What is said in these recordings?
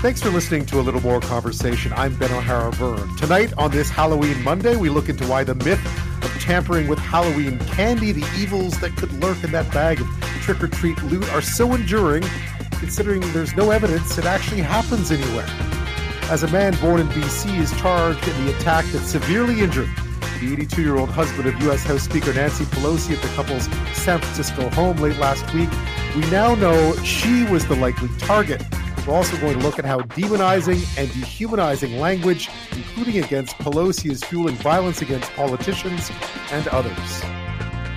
Thanks for listening to a little more conversation. I'm Ben O'Hara Byrne. Tonight on this Halloween Monday, we look into why the myth of tampering with Halloween candy, the evils that could lurk in that bag of trick or treat loot, are so enduring, considering there's no evidence it actually happens anywhere. As a man born in BC is charged in the attack that severely injured the 82 year old husband of U.S. House Speaker Nancy Pelosi at the couple's San Francisco home late last week, we now know she was the likely target. We're also going to look at how demonizing and dehumanizing language, including against Pelosi, is fueling violence against politicians and others.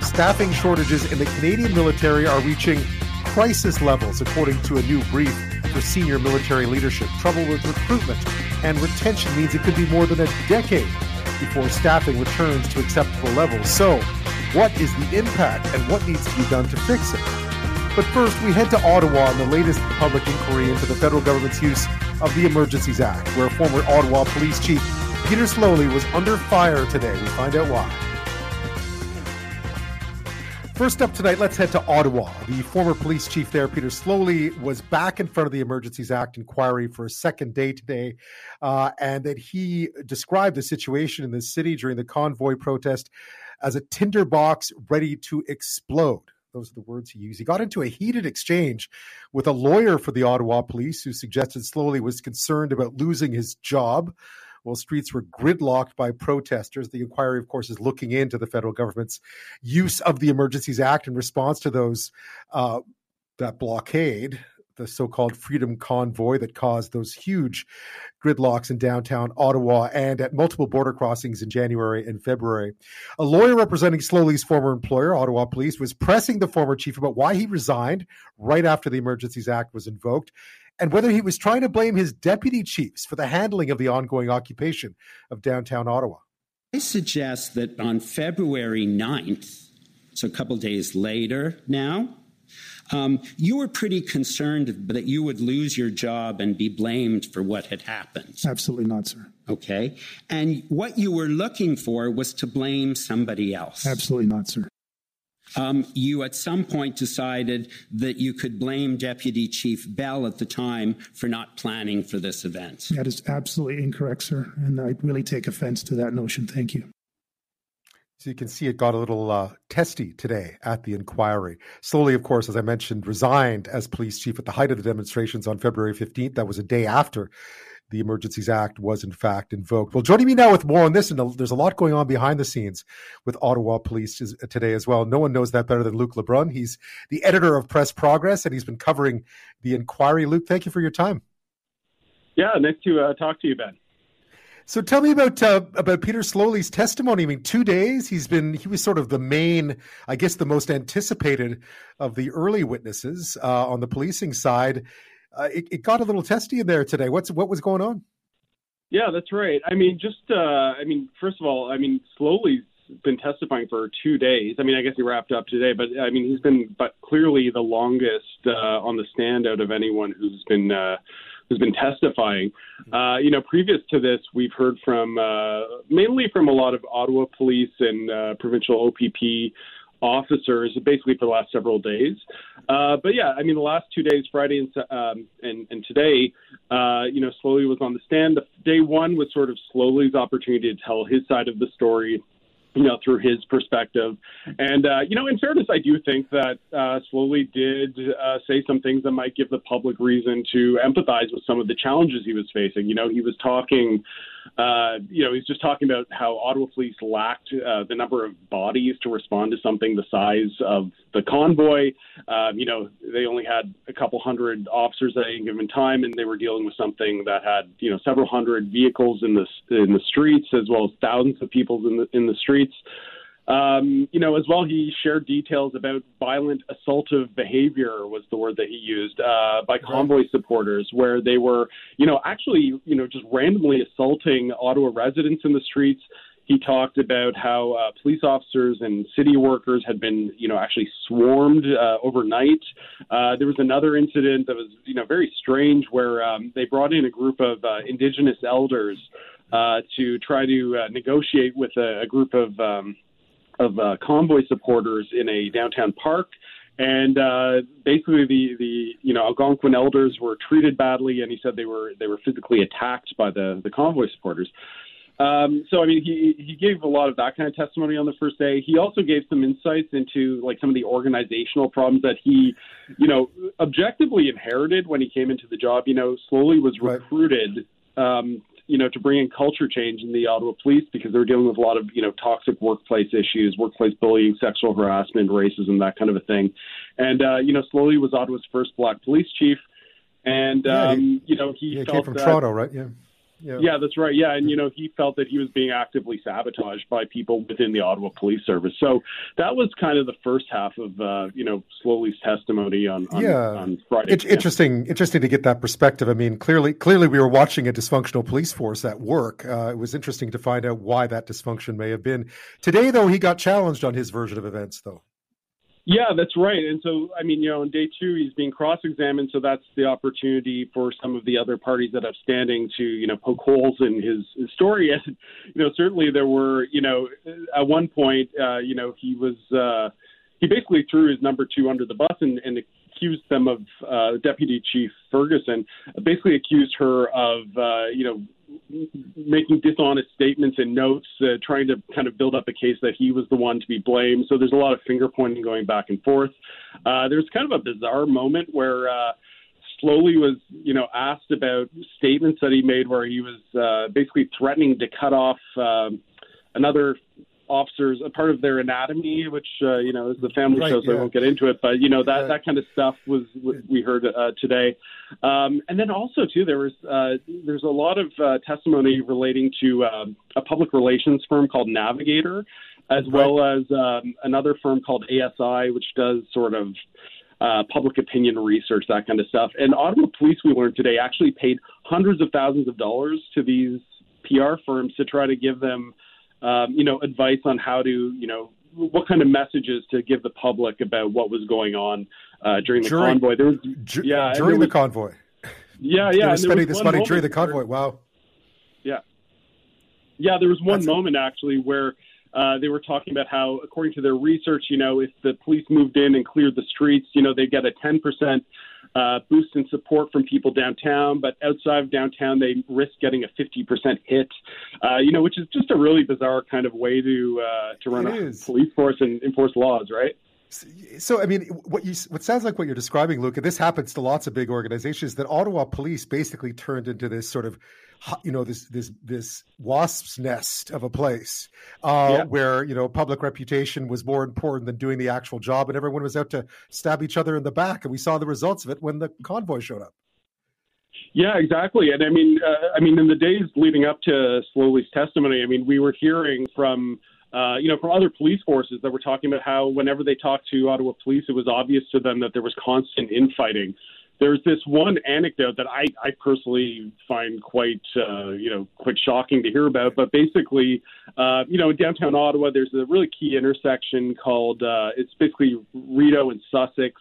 Staffing shortages in the Canadian military are reaching crisis levels, according to a new brief for senior military leadership. Trouble with recruitment and retention means it could be more than a decade before staffing returns to acceptable levels. So, what is the impact and what needs to be done to fix it? But first, we head to Ottawa on the latest public inquiry into the federal government's use of the Emergencies Act, where former Ottawa Police Chief Peter Sloly was under fire today. We find out why. First up tonight, let's head to Ottawa. The former police chief there, Peter Sloly, was back in front of the Emergencies Act inquiry for a second day today, uh, and that he described the situation in the city during the convoy protest as a tinderbox ready to explode. Those are the words he used. He got into a heated exchange with a lawyer for the Ottawa police who suggested Sloly was concerned about losing his job while streets were gridlocked by protesters. The inquiry, of course, is looking into the federal government's use of the Emergencies Act in response to those uh, that blockade the so-called Freedom Convoy that caused those huge gridlocks in downtown Ottawa and at multiple border crossings in January and February. A lawyer representing Sloly's former employer, Ottawa Police, was pressing the former chief about why he resigned right after the Emergencies Act was invoked and whether he was trying to blame his deputy chiefs for the handling of the ongoing occupation of downtown Ottawa. I suggest that on February 9th, so a couple days later now, um, you were pretty concerned that you would lose your job and be blamed for what had happened. Absolutely not, sir. Okay. And what you were looking for was to blame somebody else. Absolutely not, sir. Um, you at some point decided that you could blame Deputy Chief Bell at the time for not planning for this event. That is absolutely incorrect, sir. And I really take offense to that notion. Thank you. So you can see it got a little uh, testy today at the inquiry. Sloly, of course, as I mentioned, resigned as police chief at the height of the demonstrations on February 15th. That was a day after the Emergencies Act was in fact invoked. Well, joining me now with more on this, and there's a lot going on behind the scenes with Ottawa Police today as well. No one knows that better than Luke LeBrun. He's the editor of Press Progress, and he's been covering the inquiry. Luke, thank you for your time. Yeah, nice to uh, talk to you, Ben. So tell me about uh, about Peter Sloly's testimony. I mean, two days. He's been he was sort of the main, I guess, the most anticipated of the early witnesses uh, on the policing side uh, it, it, got a little testy in there today. What's what was going on? Yeah, that's right. I mean, just uh, I mean, first of all, I mean, Sloly's been testifying for two days. I mean, I guess he wrapped up today, but I mean, he's been but clearly the longest uh, on the stand out of anyone who's been. Who's been testifying. Uh, you know, previous to this, we've heard from uh, mainly from a lot of Ottawa police and uh, provincial OPP officers basically for the last several days. Uh, but yeah, I mean, the last two days, Friday and um, and, and today, uh, you know, Sloly was on the stand. The day one was sort of Sloly's opportunity to tell his side of the story you know, through his perspective. And, uh, you know, in fairness, I do think that uh, Sloly did uh, say some things that might give the public reason to empathize with some of the challenges he was facing. You know, he was talking, uh, you know, he's just talking about how Ottawa police lacked uh, the number of bodies to respond to something the size of the convoy. Um, you know, they only had a couple hundred officers at any given time, and they were dealing with something that had, you know, several hundred vehicles in the in the streets, as well as thousands of people in the in the streets streets. Um, you know, as well, he shared details about violent assaultive behavior was the word that he used uh, by convoy supporters, where they were, you know, actually, you know, just randomly assaulting Ottawa residents in the streets. He talked about how uh, police officers and city workers had been, you know, actually swarmed uh, overnight. Uh, there was another incident that was, you know, very strange where um, they brought in a group of uh, Indigenous elders uh, to try to uh, negotiate with a, a group of um, of uh, convoy supporters in a downtown park. and uh, basically the the you know Algonquin elders were treated badly, and he said they were they were physically attacked by the the convoy supporters. Um, so I mean, he he gave a lot of that kind of testimony on the first day. He also gave some insights into like some of the organizational problems that he, you know, objectively inherited when he came into the job. You know, Sloly was recruited. Um, you know, to bring in culture change in the Ottawa Police because they were dealing with a lot of, you know, toxic workplace issues, workplace bullying, sexual harassment, racism, that kind of a thing. And, uh, you know, Sloly was Ottawa's first black police chief. And, Yeah, he- um, you know, he Yeah, felt came from that, Toronto, right? Yeah. Yeah. yeah, that's right. Yeah, and you know, he felt that he was being actively sabotaged by people within the Ottawa Police Service. So that was kind of the first half of uh, you know Sloly's testimony on on, Yeah. on Friday. It's interesting, interesting to get that perspective. I mean, clearly, clearly, we were watching a dysfunctional police force at work. Uh, it was interesting to find out why that dysfunction may have been. Today, though, he got challenged on his version of events, though. Yeah, that's right. And so, I mean, you know, on day two, he's being cross-examined, so that's the opportunity for some of the other parties that have standing to, you know, poke holes in his, his story. And, you know, certainly there were, you know, at one point, uh, you know, he was, uh, he basically threw his number two under the bus and, and accused them of, uh, Deputy Chief Ferguson, basically accused her of, uh, you know, making dishonest statements and notes, uh, trying to kind of build up a case that he was the one to be blamed. So there's a lot of finger pointing going back and forth. Uh, there's kind of a bizarre moment where uh, Sloly was, you know, asked about statements that he made where he was uh, basically threatening to cut off um, another officers a part of their anatomy, which uh, you know is the family Right, show, so I won't get into it. But you know that Yeah. that kind of stuff was what we heard uh, today, um, and then also too there was uh, there's a lot of uh, testimony relating to um, a public relations firm called Navigator, as well as um, another firm called ASI, which does sort of uh, public opinion research, that kind of stuff. And Ottawa Police, we learned today, actually paid hundreds of thousands of dollars to these PR firms to try to give them, um, you know, advice on how to, you know, what kind of messages to give the public about what was going on uh, during the During- convoy. There was, yeah, during there the convoy. yeah, they yeah. there spending was this one money during the convoy. Wow. yeah. Yeah, there was one moment actually where uh, they were talking about how, according to their research, you know, if the police moved in and cleared the streets, you know, they'd get a 10% uh, boost in support from people downtown, but outside of downtown, they risk getting a 50% hit, uh, you know, which is just a really bizarre kind of way to uh, to run It a is. police force and enforce laws, right? So, I mean, what you what sounds like what you're describing, Luke, and this happens to lots of big organizations, that Ottawa Police basically turned into this sort of, you know, this this this wasp's nest of a place, uh, Yeah. where you know public reputation was more important than doing the actual job, and everyone was out to stab each other in the back, and we saw the results of it when the convoy showed up. Yeah, exactly. And I mean, uh, I mean, in the days leading up to Sloly's testimony, I mean, we were hearing from, uh, you know, from other police forces that were talking about how whenever they talked to Ottawa police, it was obvious to them that there was constant infighting. There's this one anecdote that I, I personally find quite, uh, you know, quite shocking to hear about. But basically, uh, you know, in downtown Ottawa, there's a really key intersection called, uh, it's basically Rideau and Sussex.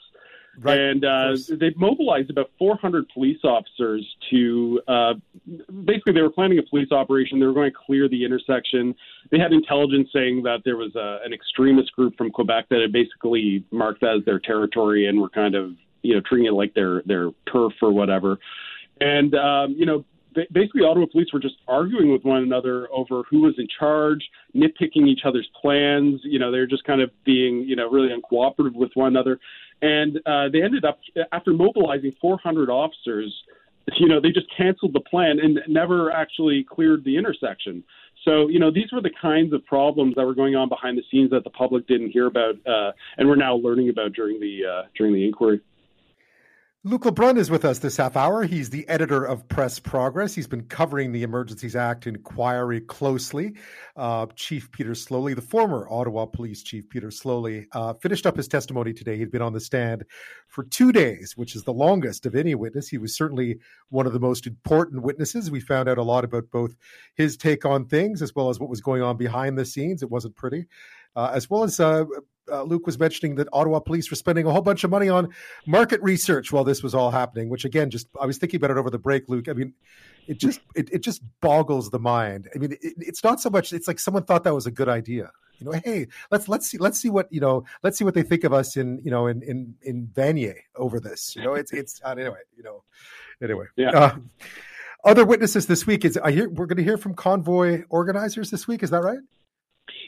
Right, and uh, they've mobilized about 400 police officers to uh, basically they were planning a police operation. They were going to clear the intersection. They had intelligence saying that there was a, an extremist group from Quebec that had basically marked that as their territory and were kind of you know treating it like their their turf or whatever. And um, you know ba- basically Ottawa police were just arguing with one another over who was in charge, nitpicking each other's plans. You know, they're just kind of being, you know, really uncooperative with one another. And uh, they ended up, after mobilizing 400 officers, you know, they just canceled the plan and never actually cleared the intersection. So, you know, these were the kinds of problems that were going on behind the scenes that the public didn't hear about, uh, and we're now learning about during the uh, during the inquiry. Luke LeBrun is with us this half hour. He's the editor of Press Progress. He's been covering the Emergencies Act inquiry closely. Uh, Chief Peter Sloly, the former Ottawa Police Chief Peter Sloly, uh, finished up his testimony today. He'd been on the stand for two days, which is the longest of any witness. He was certainly one of the most important witnesses. We found out a lot about both his take on things as well as what was going on behind the scenes. It wasn't pretty. Uh, as well as uh, uh, Luke was mentioning that Ottawa police were spending a whole bunch of money on market research while this was all happening, which again, just I was thinking about it over the break, Luke. I mean, it just it, it just boggles the mind. I mean, it, it's not so much. It's like someone thought that was a good idea. You know, hey, let's let's see let's see what you know let's see what they think of us in you know in in in Vanier over this. You know, it's it's uh, anyway. You know, anyway. Yeah. Uh, other witnesses this week is I hear we're going to hear from convoy organizers this week. Is that right?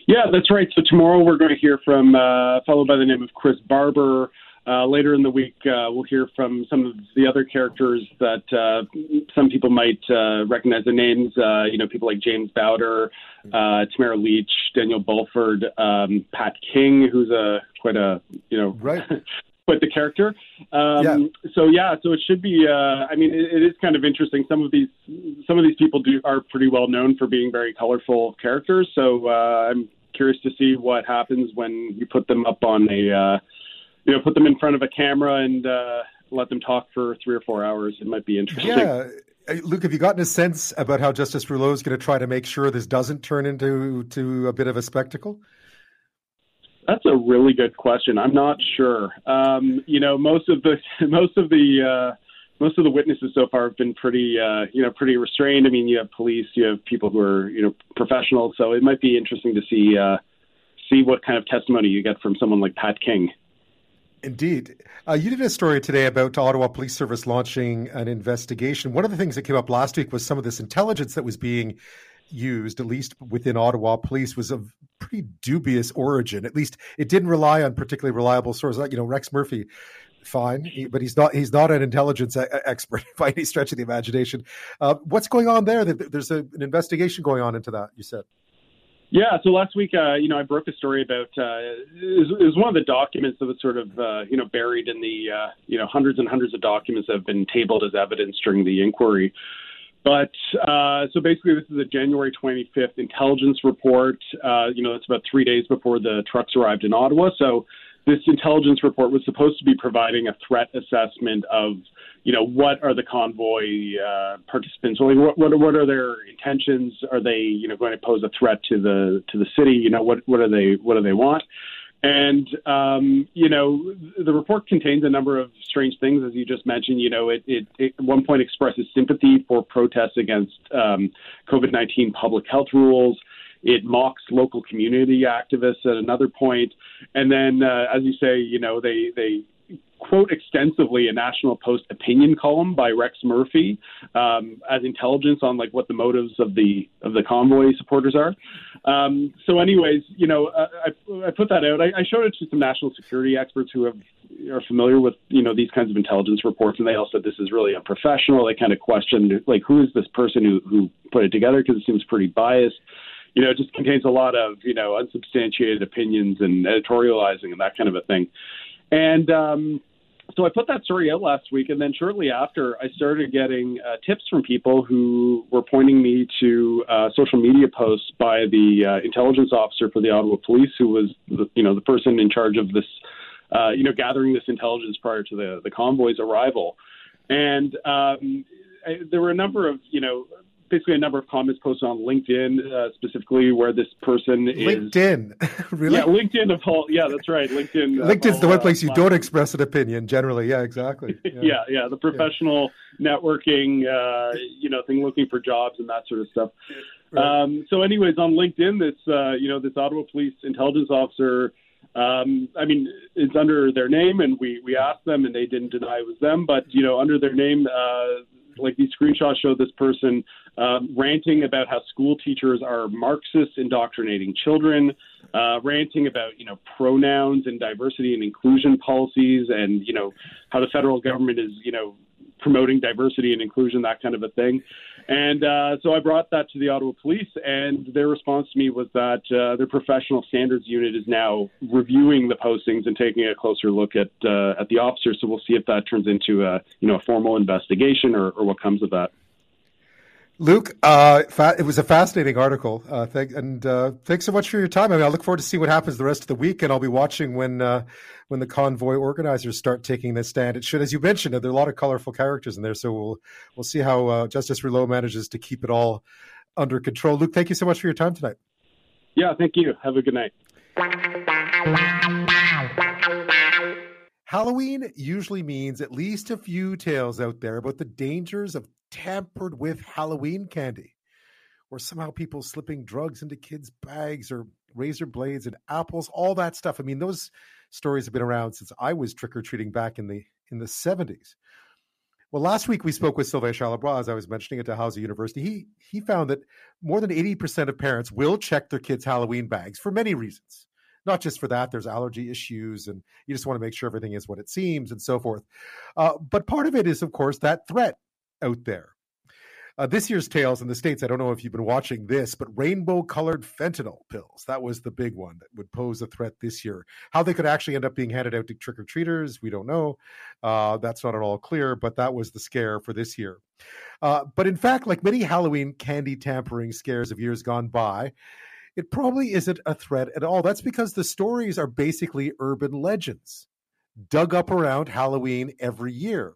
Yeah, that's right. So tomorrow we're going to hear from uh, a fellow by the name of Chris Barber. Uh, later in the week, uh, we'll hear from some of the other characters that uh, some people might uh, recognize the names. Uh, you know, people like James Bauder, uh, Tamara Lich, Daniel Bulford, um, Pat King, who's a quite a you know Right. quite the character. Um, Yeah. So yeah, so it should be. Uh, I mean, it, it is kind of interesting. Some of these some of these people do are pretty well known for being very colorful characters. So uh, I'm curious to see what happens when you put them up on a uh, you know put them in front of a camera and uh, let them talk for three or four hours. It might be interesting. Yeah. Luke, have you gotten a sense about how Justice Rouleau is going to try to make sure this doesn't turn into to a bit of a spectacle? That's a really good question. I'm not sure. Um, you know, most of the most of the uh, most of the witnesses so far have been pretty, uh, you know, pretty restrained. I mean, you have police, you have people who are, you know, professionals. So it might be interesting to see uh, see what kind of testimony you get from someone like Pat King. Indeed. Uh, you did a story today about Ottawa Police Service launching an investigation. One of the things that came up last week was some of this intelligence that was being used, at least within Ottawa Police, was of pretty dubious origin. At least it didn't rely on particularly reliable sources. Like, you know, Rex Murphy, fine, but he's not he's not an intelligence expert by any stretch of the imagination. Uh, what's going on there? There- There's a, an investigation going on into that. You said. Yeah, so last week, uh, you know, I broke a story about uh, it, was, it was one of the documents that was sort of, uh, you know, buried in the, uh, you know, hundreds and hundreds of documents that have been tabled as evidence during the inquiry. But uh, so basically, this is a January 25th intelligence report. Uh, you know, it's about three days before the trucks arrived in Ottawa. So this intelligence report was supposed to be providing a threat assessment of, you know, what are the convoy uh, participants? What, what what are their intentions? Are they, you know, going to pose a threat to the to the city? You know, what what are they what do they want? And um, you know, the report contains a number of strange things, as you just mentioned. You know, it, it, it at one point expresses sympathy for protests against um, COVID nineteen public health rules. It mocks local community activists at another point, and then, uh, as you say, you know, they they quote extensively a National Post opinion column by Rex Murphy um, as intelligence on like what the motives of the of the convoy supporters are. Um, so, anyways, you know, I, I put that out. I, I showed it to some national security experts who have are familiar with you know these kinds of intelligence reports, and they all said this is really unprofessional. They kind of questioned like who is this person who who put it together because it seems pretty biased. You know, it just contains a lot of you know unsubstantiated opinions and editorializing and that kind of a thing. And um, so I put that story out last week, and then shortly after, I started getting uh, tips from people who were pointing me to uh, social media posts by the uh, intelligence officer for the Ottawa Police, who was, the, you know, the person in charge of this, uh, you know, gathering this intelligence prior to the the convoy's arrival. And um, I, there were a number of, you know, basically a number of comments posted on LinkedIn, uh, specifically where this person is LinkedIn, really? yeah, LinkedIn of all. Yeah, that's right. LinkedIn. LinkedIn's the one uh, place you don't express an opinion generally. Yeah, exactly. Yeah. yeah, the professional networking, uh, you know, thing, looking for jobs and that sort of stuff. Right. Um, so, anyways, on LinkedIn, this, uh, you know, this Ottawa Police intelligence officer. Um, I mean, it's under their name, and we we asked them, and they didn't deny it was them. But you know, under their name, uh, like these screenshots show this person um, ranting about how school teachers are Marxists indoctrinating children, uh, ranting about you know pronouns and diversity and inclusion policies, and you know how the federal government is you know promoting diversity and inclusion, that kind of a thing. And uh, so I brought that to the Ottawa Police, and their response to me was that uh, their professional standards unit is now reviewing the postings and taking a closer look at uh, at the officers. So we'll see if that turns into a you know a formal investigation or, or what comes of that. Luke, uh, fa- it was a fascinating article. Uh, and uh, thanks so much for your time. I mean, I look forward to see what happens the rest of the week, and I'll be watching when uh, when the convoy organizers start taking the stand. It should, as you mentioned, there are a lot of colorful characters in there, so we'll we'll see how uh, Justice Rouleau manages to keep it all under control. Luke, thank you so much for your time tonight. Yeah, thank you. Have a good night. Halloween usually means at least a few tales out there about the dangers of tampered with Halloween candy, or somehow people slipping drugs into kids' bags, or razor blades and apples, all that stuff. I mean, those stories have been around since I was trick or treating back in the in the 70s. Well, last week we spoke with Sylvain Charlebois, as I was mentioning at Dalhousie University. He he found that more than 80% of parents will check their kids' Halloween bags for many reasons. Not just for that, there's allergy issues, and you just want to make sure everything is what it seems, and so forth. Uh, but part of it is, of course, that threat out there. Uh, this year's Tales in the States, I don't know if you've been watching this, but rainbow colored fentanyl pills. That was the big one that would pose a threat this year. How they could actually end up being handed out to trick or treaters, we don't know. Uh, that's not at all clear, but that was the scare for this year. Uh, but in fact, like many Halloween candy tampering scares of years gone by, it probably isn't a threat at all. That's because the stories are basically urban legends dug up around Halloween every year.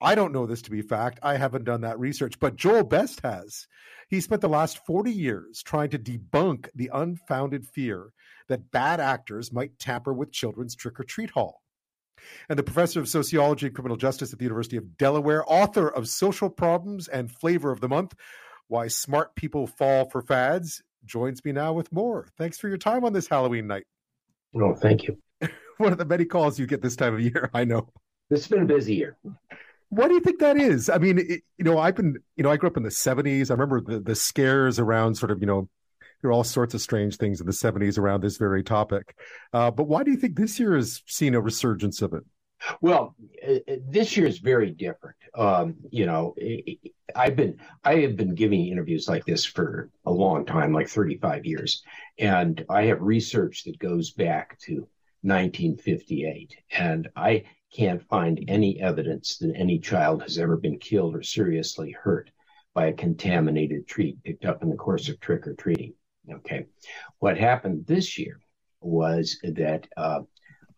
I don't know this to be fact. I haven't done that research, but Joel Best has. He spent the last 40 years trying to debunk the unfounded fear that bad actors might tamper with children's trick or treat haul. And the professor of sociology and criminal justice at the University of Delaware, author of Social Problems and Flavor of the Month Why Smart People Fall for Fads, joins me now with more. Thanks for your time on this Halloween night. No, thank you. One of the many calls you get this time of year, I know. This has been a busy year. What do you think that is? I mean, it, you know, I've been, you know, I grew up in the 70s. I remember the, the scares around sort of, you know, there are all sorts of strange things in the 70s around this very topic. Uh, but why do you think this year has seen a resurgence of it? Well, this year is very different. Um, you know, I've been I have been giving interviews like this for a long time, like 35 years, and I have research that goes back to 1958, and I can't find any evidence that any child has ever been killed or seriously hurt by a contaminated treat picked up in the course of trick or treating. Okay. What happened this year was that uh,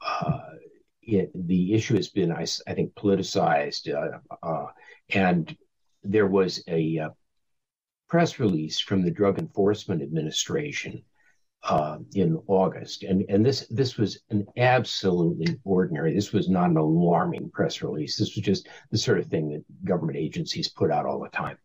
uh, it, the issue has been, I, I think, politicized, uh, uh and there was a uh, press release from the Drug Enforcement Administration uh, in August, and and this this was an absolutely ordinary. This was not an alarming press release. This was just the sort of thing that government agencies put out all the time,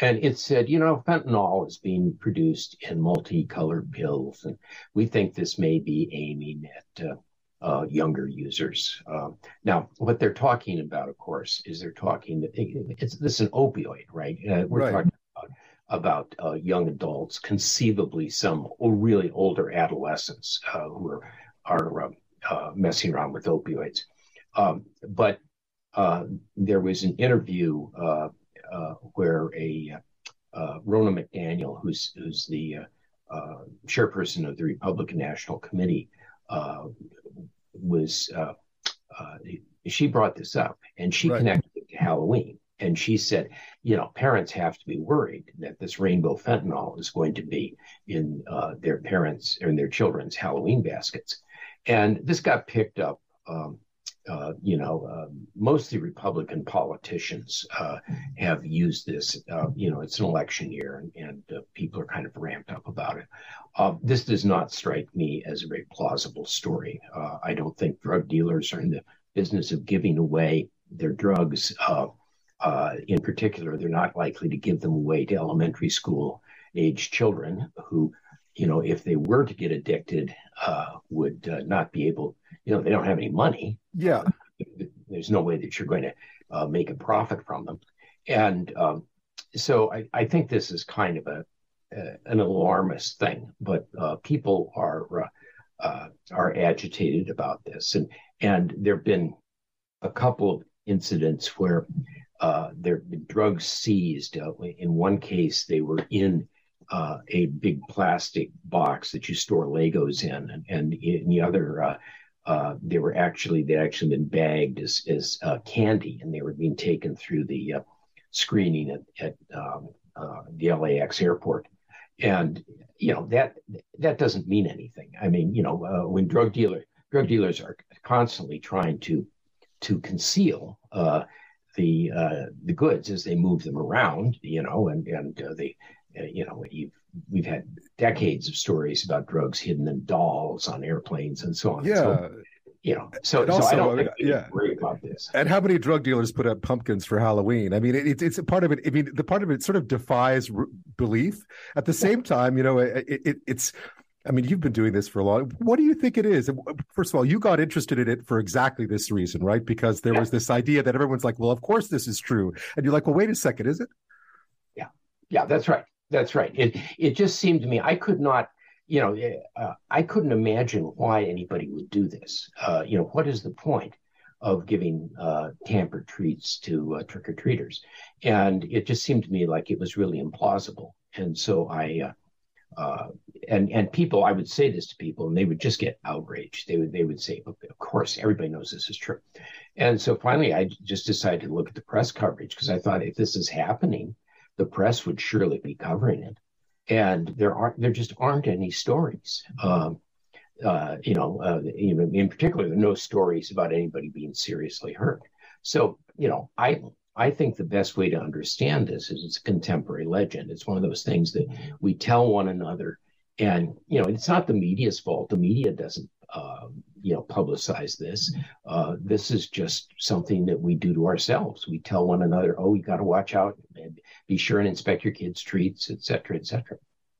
and it said, you know, fentanyl is being produced in multicolored pills, and we think this may be aiming at uh, uh, younger users. Uh, now, what they're talking about, of course, is they're talking. It's this is an opioid, right? Uh, we're right. talking about uh, young adults, conceivably some really older adolescents uh, who are, are um, uh, messing around with opioids. Um, but uh, there was an interview uh, uh, where a Ronna McDaniel, who's, who's the chairperson of the Republican National Committee, was she brought this up and she right. connected it to Halloween and she said, you know, parents have to be worried that this rainbow fentanyl is going to be in uh, their parents or in their children's Halloween baskets. And this got picked up. Um, uh, you know, uh, mostly Republican politicians uh, have used this. Uh, you know, it's an election year, and, and uh, people are kind of ramped up about it. this does not strike me as a very plausible story. I don't think drug dealers are in the business of giving away their drugs in particular, they're not likely to give them away to elementary school age children who, you know, if they were to get addicted, would not be able, you know, they don't have any money. Yeah. There's no way that you're going to uh, make a profit from them. And um, so I, I, think this is kind of a, an alarmist thing, but uh, people are uh, are agitated about this, and and there've been a couple of incidents where uh, there been drugs seized. Uh, in one case, they were in uh, a big plastic box that you store Legos in, and, and in the other, uh, uh, they were actually they actually been bagged as as uh, candy, and they were being taken through the screening at, at um, the LAX airport. And you know that that doesn't mean anything. I mean, you know, when drug dealer drug dealers are constantly trying to to conceal the uh, the goods as they move them around, you know, and and uh, they, uh, Uh, you know, we've had decades of stories about drugs hidden in dolls on airplanes and so on. Yeah. So, you know, so, also, so I don't uh, we yeah. worry about this. And how many drug dealers put up pumpkins for Halloween? I mean, it, it's a part of it. I mean, the part of it sort of defies belief. At the same time, you know, it, it, it's I mean, you've been doing this for a long. What do you think it is? First of all, you got interested in it for exactly this reason, right? Because there yeah. was this idea that everyone's like, "Well, of course this is true," and you're like, "Well, wait a second, is it?" Yeah, yeah, that's right. That's right. It it just seemed to me I could not, you know, uh, I couldn't imagine why anybody would do this. Uh, you know, what is the point of giving uh, tampered treats to uh, trick or treaters? And it just seemed to me like it was really implausible. And so I uh, uh, and and people, I would say this to people, and they would just get outraged. They would they would say, "Of course, everybody knows this is true." And so finally, I just decided to look at the press coverage because I thought if this is happening, the press would surely be covering it. And there aren't there just aren't any stories. Um, uh, you know, uh, even in particular, no stories about anybody being seriously hurt. So, you know, I I think the best way to understand this is it's a contemporary legend. It's one of those things that we tell one another, and you know, it's not the media's fault. The media doesn't, uh, you know, publicize this. Uh, this is just something that we do to ourselves. We tell one another, "Oh, you got to watch out and be sure and inspect your kids' treats, et cetera, et cetera."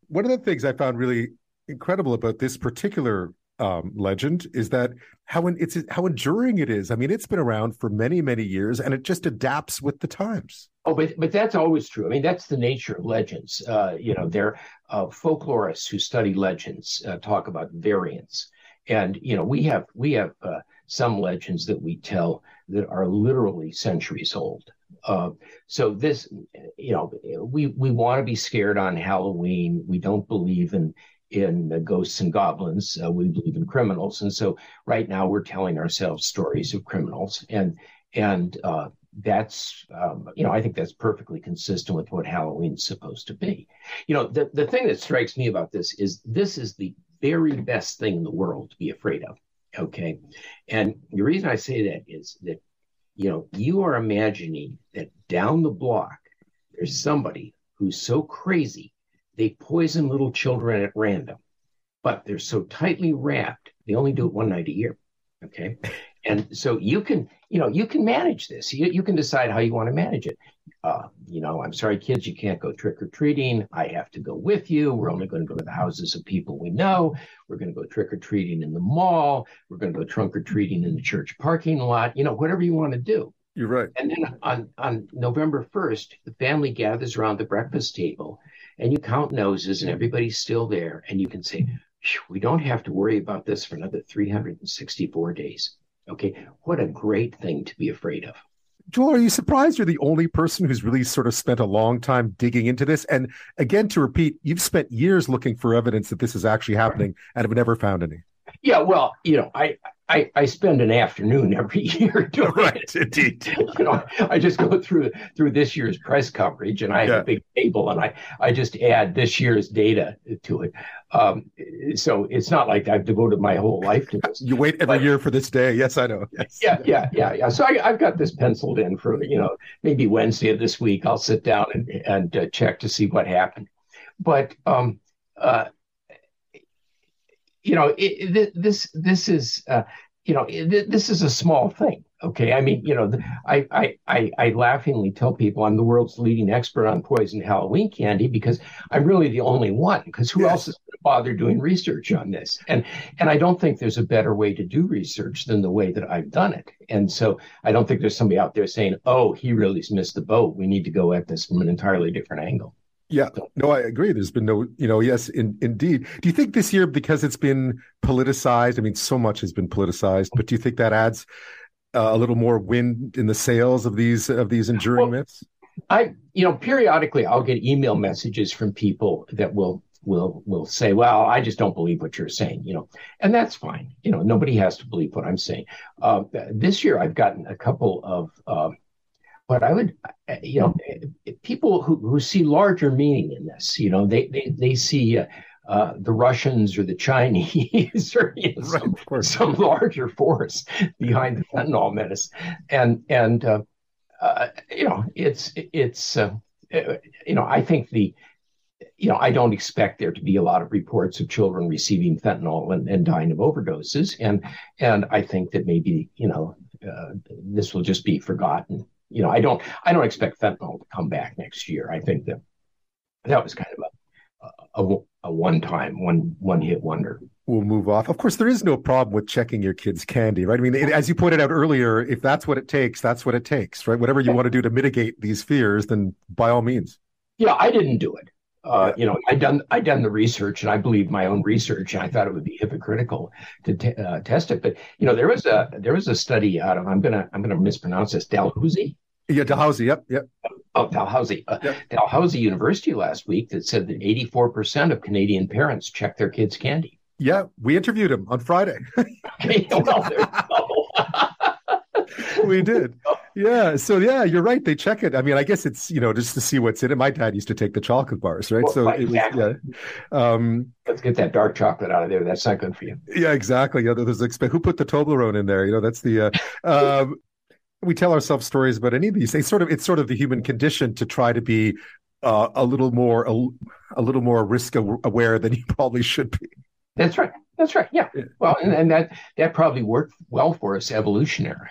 One of the things I found really incredible about this particular um, legend is that how it's how enduring it is. I mean, it's been around for many many years, and it just adapts with the times. Oh, but but that's always true. I mean, that's the nature of legends. Uh, you know, they're uh, folklorists who study legends uh, talk about variants, and you know, we have we have uh, some legends that we tell that are literally centuries old. Uh, so this, you know, we we want to be scared on Halloween. We don't believe in in ghosts and goblins. Uh, we believe in criminals, and so right now we're telling ourselves stories of criminals, and and uh, that's um, you know I think that's perfectly consistent with what Halloween's supposed to be. You know, the the thing that strikes me about this is this is the very best thing in the world to be afraid of. Okay, and the reason I say that is that you know you are imagining that down the block there's somebody who's so crazy they poison little children at random, but they're so tightly wrapped, they only do it one night a year. Okay. And so you can, you know, you can manage this. You, you can decide how you want to manage it. Uh, you know, I'm sorry, kids, you can't go trick or treating. I have to go with you. We're only going to go to the houses of people we know. We're going to go trick or treating in the mall. We're going to go trunk or treating in the church parking lot. You know, whatever you want to do. You're right. And then on, on November 1st, the family gathers around the breakfast table and you count noses and everybody's still there and you can say we don't have to worry about this for another 364 days okay what a great thing to be afraid of Joel, are you surprised you're the only person who's really sort of spent a long time digging into this? And again, to repeat, you've spent years looking for evidence that this is actually happening and have never found any. Yeah, well, you know, I I, I spend an afternoon every year doing right, it. Indeed. you know, I just go through through this year's press coverage, and I have yeah. a big table, and I I just add this year's data to it. Um, so it's not like I've devoted my whole life to this. you wait every but, year for this day. Yes, I know. Yes. Yeah, yeah, yeah, yeah. So I, have got this penciled in for you know maybe Wednesday of this week. I'll sit down and and uh, check to see what happened. But um, uh, you know, it, this this is uh, you know this is a small thing. Okay, I mean, you know, I, I I I laughingly tell people I'm the world's leading expert on poison Halloween candy because I'm really the only one. Because who yes. else is going to bother doing research on this? And and I don't think there's a better way to do research than the way that I've done it. And so I don't think there's somebody out there saying, "Oh, he really missed the boat. We need to go at this from an entirely different angle." Yeah, no, I agree. There's been no, you know, yes, in, indeed. Do you think this year, because it's been politicized, I mean, so much has been politicized, but do you think that adds uh, a little more wind in the sails of these of these enduring well, myths? I, you know, periodically I'll get email messages from people that will will will say, "Well, I just don't believe what you're saying," you know, and that's fine. You know, nobody has to believe what I'm saying. Uh, this year, I've gotten a couple of. Uh, but I would, you know, people who, who see larger meaning in this, you know, they they they see uh, uh, the Russians or the Chinese or you know, some, right, some, larger force behind the fentanyl menace, and and uh, uh you know, it's it's uh, you know, I think the you know, I don't expect there to be a lot of reports of children receiving fentanyl and, and dying of overdoses, and and I think that maybe you know uh, this will just be forgotten. You know, I don't I don't expect fentanyl to come back next year. I think that that was kind of a a, a one time, one one hit wonder. We'll move off. Of course, there is no problem with checking your kids' candy, right? I mean, as you pointed out earlier, if that's what it takes, that's what it takes, right? Whatever you want to do to mitigate these fears, then by all means. Yeah, I didn't do it. Uh, you know, I done I done the research, and I believe my own research, and I thought it would be hypocritical to t- uh, test it. But you know, there was a there was a study out of I'm gonna I'm gonna mispronounce this Dalhousie. Yeah, Dalhousie. Yep, yep. Oh, Dalhousie. Uh, yep. Dalhousie University last week that said that 84 percent of Canadian parents check their kids' candy. Yeah, we interviewed him on Friday. okay, well, we did. Yeah. So yeah, you're right. They check it. I mean, I guess it's you know just to see what's in it. My dad used to take the chocolate bars, right? Well, so right, it was exactly. yeah. Um, Let's get that dark chocolate out of there. That's not good for you. Yeah, exactly. Yeah, there's who put the Toblerone in there. You know, that's the. Uh, um, we tell ourselves stories about any of these. They sort of it's sort of the human condition to try to be uh, a little more a, a little more risk aware than you probably should be. That's right. That's right. Yeah. Well, and, and that that probably worked well for us evolutionary,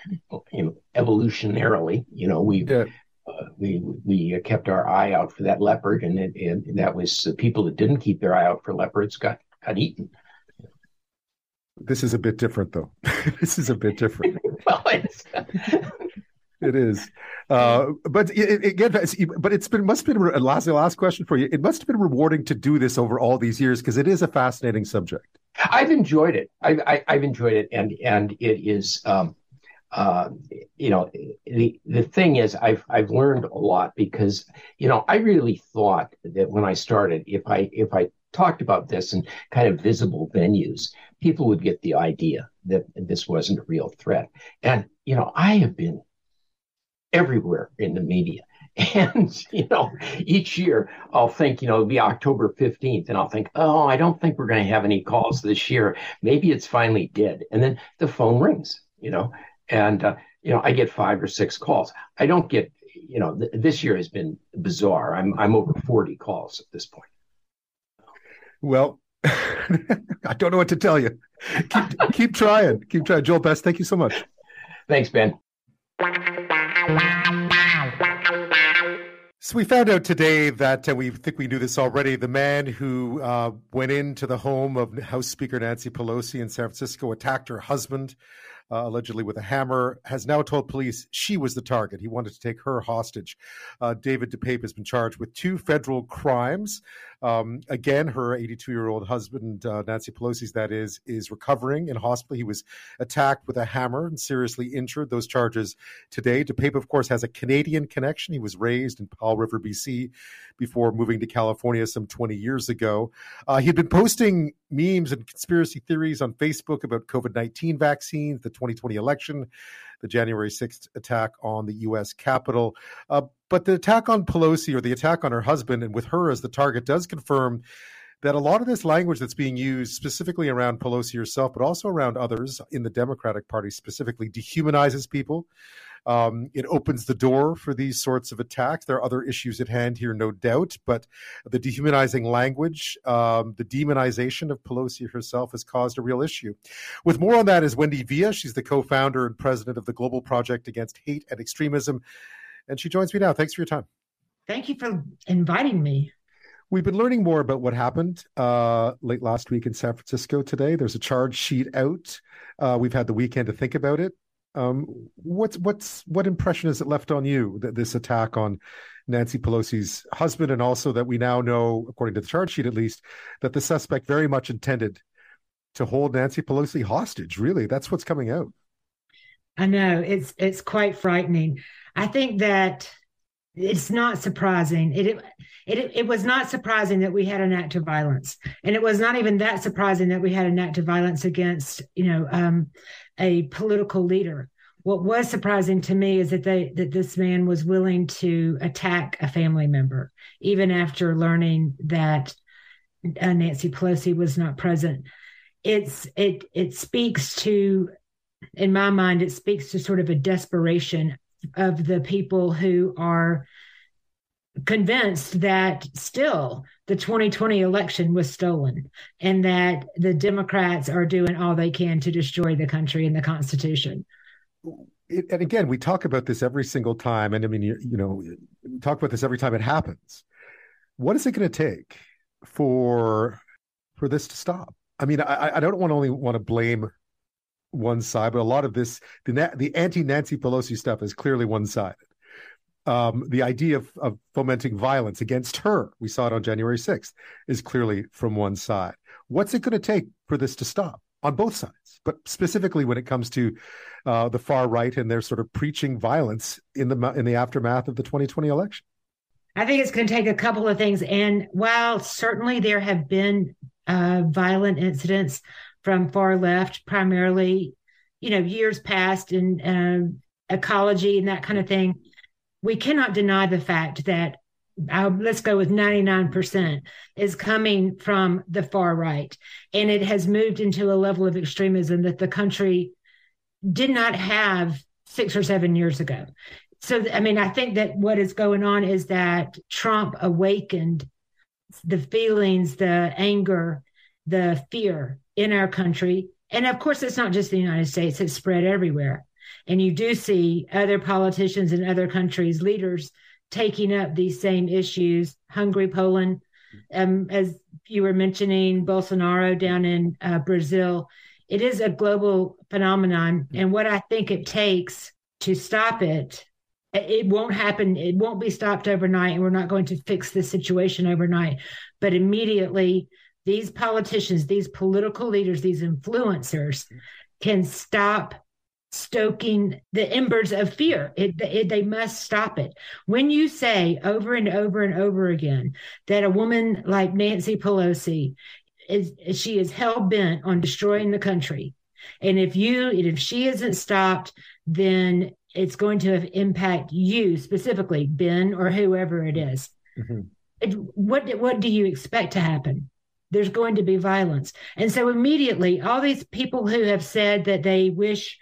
you know, evolutionarily. You know, we yeah. uh, we we kept our eye out for that leopard, and it, and that was the people that didn't keep their eye out for leopards got got eaten. This is a bit different, though. this is a bit different. well, it's it is. Uh, but it, again, but it's been must have been a last last question for you. It must have been rewarding to do this over all these years because it is a fascinating subject. I've enjoyed it. I've, I, have enjoyed it, and and it is. Um, uh, you know, the the thing is, I've I've learned a lot because you know I really thought that when I started, if I if I talked about this in kind of visible venues, people would get the idea that this wasn't a real threat. And you know, I have been everywhere in the media. And, you know, each year I'll think, you know, it'll be October 15th, and I'll think, oh, I don't think we're going to have any calls this year. Maybe it's finally dead. And then the phone rings, you know, and, uh, you know, I get five or six calls. I don't get, you know, th- this year has been bizarre. I'm, I'm over 40 calls at this point. Well, I don't know what to tell you. Keep, keep trying. Keep trying. Joel Best, thank you so much. Thanks, Ben. So we found out today that uh, we think we knew this already. The man who uh, went into the home of House Speaker Nancy Pelosi in San Francisco, attacked her husband, uh, allegedly with a hammer, has now told police she was the target. He wanted to take her hostage. Uh, David DePape has been charged with two federal crimes. Um, again, her 82 year old husband, uh, Nancy Pelosi's, that is, is recovering in hospital. He was attacked with a hammer and seriously injured. Those charges today. DePape, of course, has a Canadian connection. He was raised in Powell River, BC, before moving to California some 20 years ago. Uh, he had been posting memes and conspiracy theories on Facebook about COVID 19 vaccines, the 2020 election, the January 6th attack on the U.S. Capitol. Uh, but the attack on Pelosi or the attack on her husband and with her as the target does confirm that a lot of this language that's being used specifically around Pelosi herself, but also around others in the Democratic Party specifically, dehumanizes people. Um, it opens the door for these sorts of attacks. There are other issues at hand here, no doubt, but the dehumanizing language, um, the demonization of Pelosi herself has caused a real issue. With more on that is Wendy Via. She's the co founder and president of the Global Project Against Hate and Extremism. And she joins me now. Thanks for your time. Thank you for inviting me. We've been learning more about what happened uh, late last week in San Francisco today. There's a charge sheet out. Uh, we've had the weekend to think about it. Um, what's what's what impression has it left on you that this attack on Nancy Pelosi's husband, and also that we now know, according to the charge sheet at least, that the suspect very much intended to hold Nancy Pelosi hostage. Really, that's what's coming out. I know it's it's quite frightening. I think that it's not surprising. It, it it was not surprising that we had an act of violence, and it was not even that surprising that we had an act of violence against you know um, a political leader. What was surprising to me is that they that this man was willing to attack a family member, even after learning that uh, Nancy Pelosi was not present. It's it it speaks to in my mind, it speaks to sort of a desperation of the people who are convinced that still the 2020 election was stolen and that the Democrats are doing all they can to destroy the country and the Constitution. It, and again, we talk about this every single time. And I mean, you, you know, we talk about this every time it happens. What is it going to take for for this to stop? I mean, I, I don't want only want to blame one side, but a lot of this, the the anti Nancy Pelosi stuff is clearly one sided. Um, the idea of, of fomenting violence against her, we saw it on January 6th, is clearly from one side. What's it going to take for this to stop on both sides, but specifically when it comes to uh, the far right and their sort of preaching violence in the in the aftermath of the 2020 election? I think it's going to take a couple of things. And while certainly there have been uh, violent incidents from far left, primarily, you know, years past in uh, ecology and that kind of thing, we cannot deny the fact that uh, let's go with 99% is coming from the far right. And it has moved into a level of extremism that the country did not have six or seven years ago. So, I mean, I think that what is going on is that Trump awakened the feelings, the anger, the fear in our country. And of course, it's not just the United States, it's spread everywhere. And you do see other politicians in other countries, leaders taking up these same issues. Hungary, Poland, um, as you were mentioning, Bolsonaro down in uh, Brazil. It is a global phenomenon. And what I think it takes to stop it, it won't happen. It won't be stopped overnight. And we're not going to fix this situation overnight. But immediately, these politicians, these political leaders, these influencers can stop stoking the embers of fear. It, it, they must stop it. When you say over and over and over again that a woman like Nancy Pelosi is she is hell bent on destroying the country, and if you if she isn't stopped, then it's going to impact you specifically, Ben or whoever it is. Mm-hmm. It, what what do you expect to happen? There's going to be violence, and so immediately, all these people who have said that they wish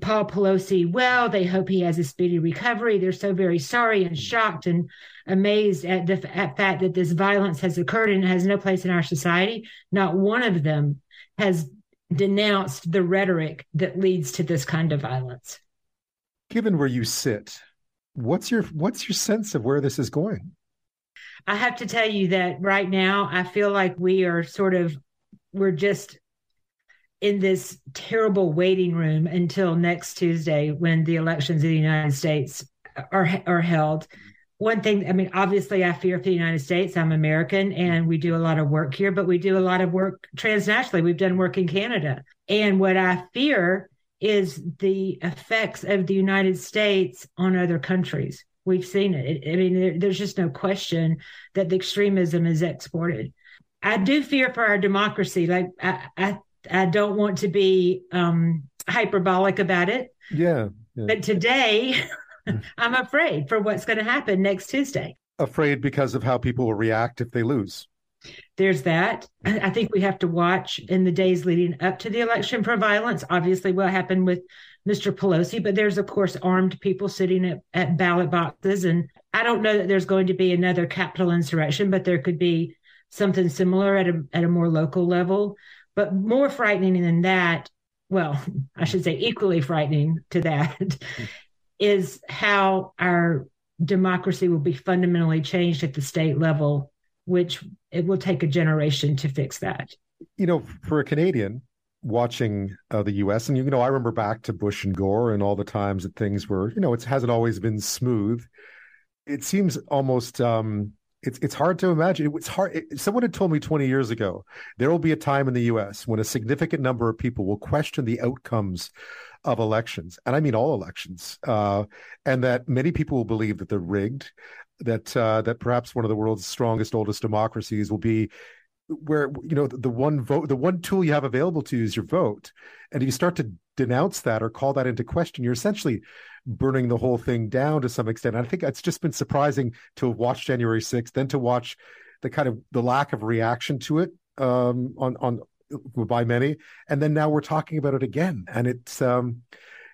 Paul Pelosi well. They hope he has a speedy recovery. They're so very sorry and shocked and amazed at the at fact that this violence has occurred and has no place in our society. Not one of them has denounced the rhetoric that leads to this kind of violence. Given where you sit, what's your what's your sense of where this is going? I have to tell you that right now I feel like we are sort of we're just in this terrible waiting room until next Tuesday when the elections in the United States are are held. One thing, I mean, obviously, I fear for the United States. I'm American, and we do a lot of work here, but we do a lot of work transnationally. We've done work in Canada, and what I fear is the effects of the United States on other countries. We've seen it. I mean, there's just no question that the extremism is exported. I do fear for our democracy. Like I, I I don't want to be um, hyperbolic about it. Yeah. yeah. But today, I'm afraid for what's going to happen next Tuesday. Afraid because of how people will react if they lose. There's that. I think we have to watch in the days leading up to the election for violence. Obviously, what happened with Mr. Pelosi, but there's, of course, armed people sitting at, at ballot boxes. And I don't know that there's going to be another Capitol insurrection, but there could be something similar at a, at a more local level. But more frightening than that, well, I should say equally frightening to that, is how our democracy will be fundamentally changed at the state level, which it will take a generation to fix that. You know, for a Canadian watching uh, the U.S., and you know, I remember back to Bush and Gore and all the times that things were, you know, it hasn't always been smooth. It seems almost um, it's it's hard to imagine. It's hard. It, someone had told me 20 years ago there will be a time in the U.S. when a significant number of people will question the outcomes of elections, and I mean all elections, uh, and that many people will believe that they're rigged, that uh, that perhaps one of the world's strongest, oldest democracies will be where you know the one vote, the one tool you have available to you is your vote, and if you start to denounce that or call that into question, you're essentially burning the whole thing down to some extent. And I think it's just been surprising to watched January 6th, then to watch the kind of the lack of reaction to it um, on on by many, and then now we're talking about it again, and it's um,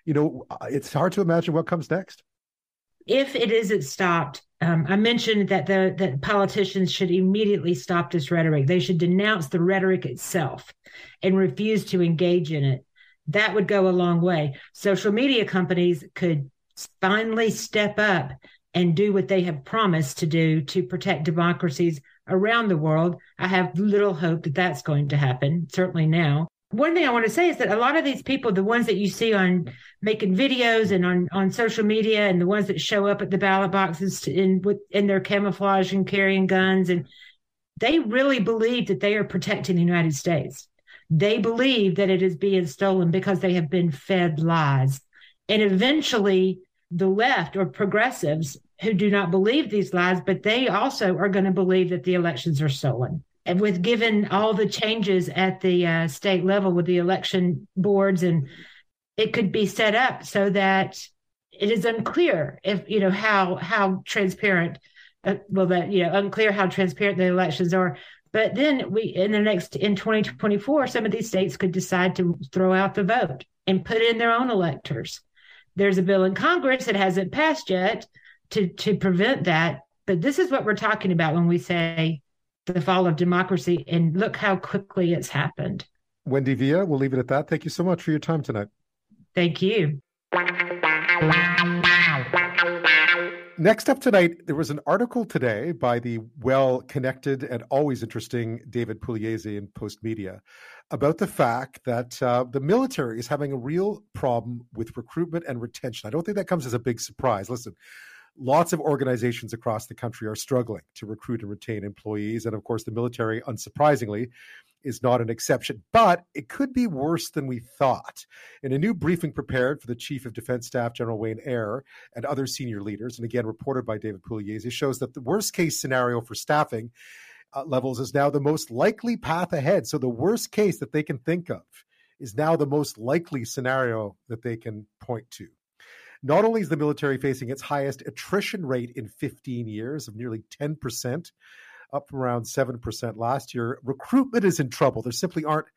you know it's hard to imagine what comes next. If it isn't stopped, um, I mentioned that the that politicians should immediately stop this rhetoric. They should denounce the rhetoric itself and refuse to engage in it that would go a long way. Social media companies could finally step up and do what they have promised to do to protect democracies around the world. I have little hope that that's going to happen, certainly now. One thing I want to say is that a lot of these people, the ones that you see on making videos and on, on social media, and the ones that show up at the ballot boxes in with in their camouflage and carrying guns, and they really believe that they are protecting the United States. They believe that it is being stolen because they have been fed lies. And eventually, the left or progressives who do not believe these lies, but they also are going to believe that the elections are stolen. And with given all the changes at the uh, state level with the election boards, and it could be set up so that it is unclear if you know how how transparent. Uh, well, that you know unclear how transparent the elections are. But then we in the next in 2024, some of these states could decide to throw out the vote and put in their own electors. There's a bill in Congress that hasn't passed yet to to prevent that. But this is what we're talking about when we say the fall of democracy, and look how quickly it's happened. Wendy Via, we'll leave it at that. Thank you so much for your time tonight. Thank you. Next up tonight, there was an article today by the well connected and always interesting David Pugliese in Postmedia about the fact that uh, the military is having a real problem with recruitment and retention. I don't think that comes as a big surprise. Listen, lots of organizations across the country are struggling to recruit and retain employees. And of course, the military, unsurprisingly, is not an exception, but it could be worse than we thought. In a new briefing prepared for the Chief of Defense Staff, General Wayne Eyre, and other senior leaders, and again reported by David Pugliese, shows that the worst case scenario for staffing uh, levels is now the most likely path ahead. So the worst case that they can think of is now the most likely scenario that they can point to. Not only is the military facing its highest attrition rate in 15 years of nearly 10%, up from around 7% last year. Recruitment is in trouble. There simply aren't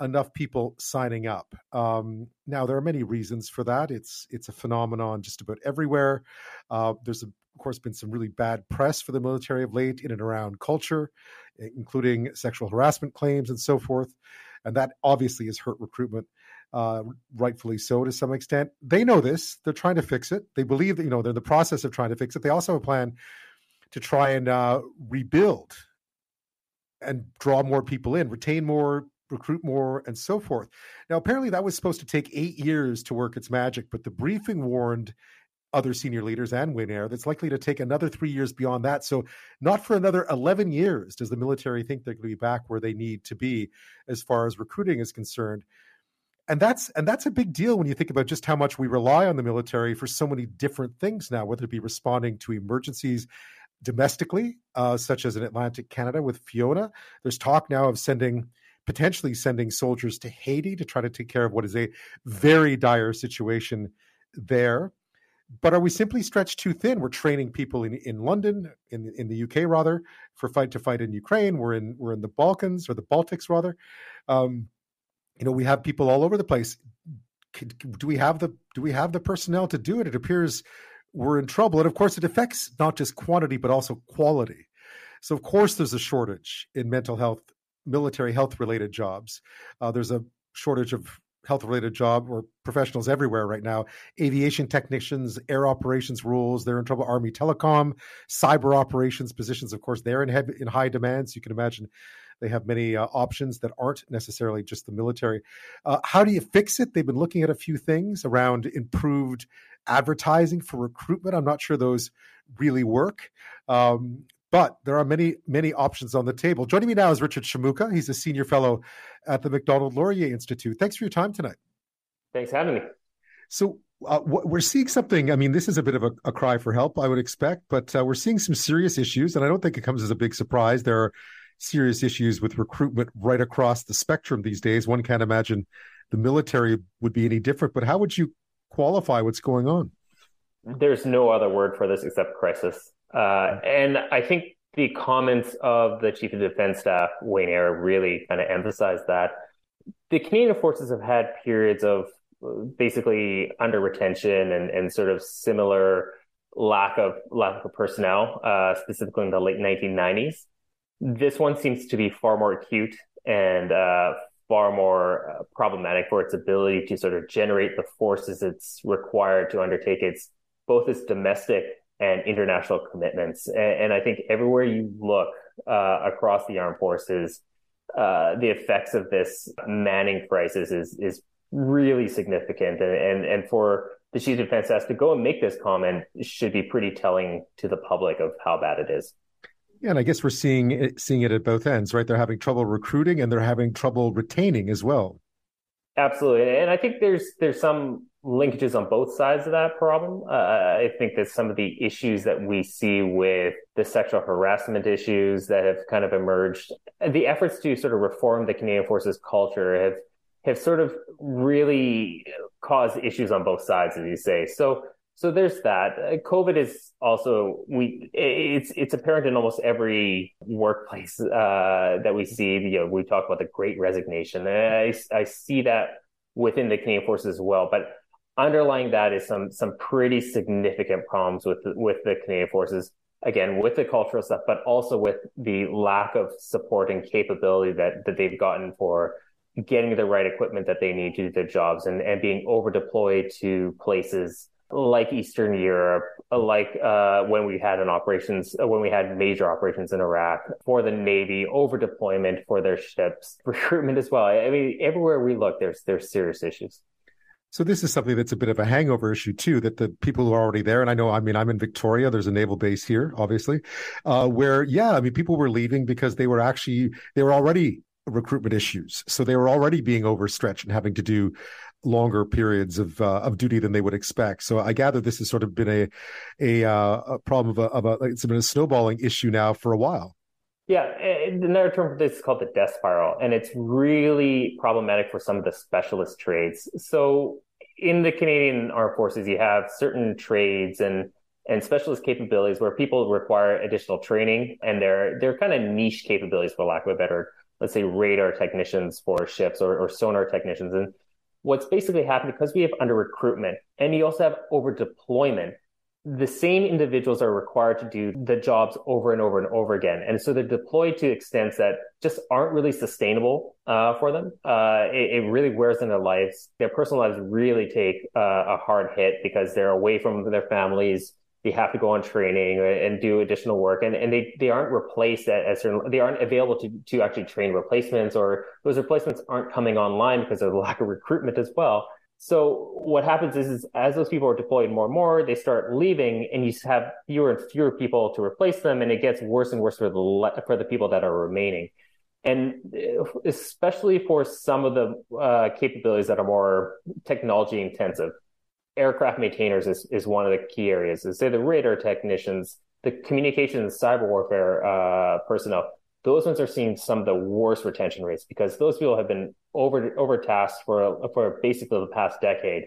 enough people signing up. Um, now, there are many reasons for that. It's it's a phenomenon just about everywhere. Uh, there's, of course, been some really bad press for the military of late in and around culture, including sexual harassment claims and so forth. And that obviously has hurt recruitment, uh, rightfully so to some extent. They know this. They're trying to fix it. They believe that, you know, they're in the process of trying to fix it. They also have a plan to try and uh, rebuild and draw more people in, retain more, recruit more, and so forth. Now, apparently, that was supposed to take eight years to work its magic, but the briefing warned other senior leaders and Eyre that's likely to take another three years beyond that. So, not for another 11 years does the military think they're going to be back where they need to be as far as recruiting is concerned. And that's and that's a big deal when you think about just how much we rely on the military for so many different things now, whether it be responding to emergencies domestically, uh, such as in Atlantic Canada with Fiona. There's talk now of sending potentially sending soldiers to Haiti to try to take care of what is a very dire situation there. But are we simply stretched too thin? We're training people in, in London, in in the UK rather, for fight to fight in Ukraine. We're in we're in the Balkans or the Baltics rather. Um, you know, we have people all over the place. Do we have the do we have the personnel to do it? It appears we're in trouble. And of course, it affects not just quantity, but also quality. So, of course, there's a shortage in mental health, military health related jobs. Uh, there's a shortage of health related job or professionals everywhere right now. Aviation technicians, air operations rules, they're in trouble. Army telecom, cyber operations positions, of course, they're in, heavy, in high demand. So you can imagine they have many uh, options that aren't necessarily just the military. Uh, how do you fix it? They've been looking at a few things around improved advertising for recruitment. I'm not sure those really work. Um, but there are many, many options on the table. Joining me now is Richard Shimooka. He's a senior fellow at the Macdonald Laurier Institute. Thanks for your time tonight. Thanks for having me. So, uh, we're seeing something. I mean, this is a bit of a, a cry for help, I would expect, but uh, we're seeing some serious issues, and I don't think it comes as a big surprise. There are serious issues with recruitment right across the spectrum these days. One can't imagine the military would be any different. But how would you qualify what's going on? There's no other word for this except crisis. Uh, and I think the comments of the chief of defense staff, Wayne Eyre, really kind of emphasized that the Canadian forces have had periods of basically under retention and, and sort of similar lack of lack of personnel, uh, specifically in the late 1990s. This one seems to be far more acute and uh, far more uh, problematic for its ability to sort of generate the forces it's required to undertake its both its domestic and international commitments. And, and I think everywhere you look uh, across the armed forces, uh, the effects of this manning crisis is is really significant, and and, and for the chief defense staff to go and make this comment should be pretty telling to the public of how bad it is. Yeah, and I guess we're seeing it, seeing it at both ends, right? They're having trouble recruiting and they're having trouble retaining as well. Absolutely, and I think there's there's some linkages on both sides of that problem. Uh, I think that some of the issues that we see with the sexual harassment issues that have kind of emerged, the efforts to sort of reform the Canadian Forces culture have have sort of really caused issues on both sides, as you say. So so there's that. Uh, COVID is also we it's it's apparent in almost every workplace uh, that we see. You know, we talk about the Great Resignation. I I see that within the Canadian Forces as well, but underlying that is some some pretty significant problems with with the Canadian Forces. Again, with the cultural stuff, but also with the lack of support and capability that that they've gotten for getting the right equipment that they need to do their jobs and, and being over deployed to places like Eastern Europe, like uh, when we had an operations, uh, when we had major operations in Iraq for the Navy, over deployment for their ships, recruitment as well. I mean, everywhere we look, there's there's serious issues. So this is something that's a bit of a hangover issue too. That the people who are already there, and I know, I mean, I'm in Victoria. There's a naval base here, obviously, uh, where yeah, I mean, people were leaving because they were actually they were already recruitment issues, so they were already being overstretched and having to do longer periods of uh, of duty than they would expect. So I gather this has sort of been a a, uh, a problem of a, of a it's been a snowballing issue now for a while. Yeah, another term for this is called the death spiral, and it's really problematic for some of the specialist trades. So in the Canadian Armed Forces, you have certain trades and and specialist capabilities where people require additional training, and they're they're kind of niche capabilities, for lack of a better, let's say, radar technicians for ships or, or sonar technicians, and what's basically happened because we have under recruitment and you also have over deployment the same individuals are required to do the jobs over and over and over again. And so they're deployed to extents that just aren't really sustainable uh, for them. Uh, it, it, really wears in their lives. Their personal lives really take uh, a hard hit because they're away from their families they have to go on training and do additional work and, and they, they aren't replaced at, at certain they aren't available to, to actually train replacements or those replacements aren't coming online because of the lack of recruitment as well. So what happens is, is as those people are deployed more and more they start leaving and you have fewer and fewer people to replace them and it gets worse and worse for the for the people that are remaining. And especially for some of the uh, capabilities that are more technology intensive aircraft maintainers is, is one of the key areas. Is say the radar technicians, the communications cyber warfare uh, personnel. Those ones are seeing some of the worst retention rates because those people have been over overtasked for for basically the past decade,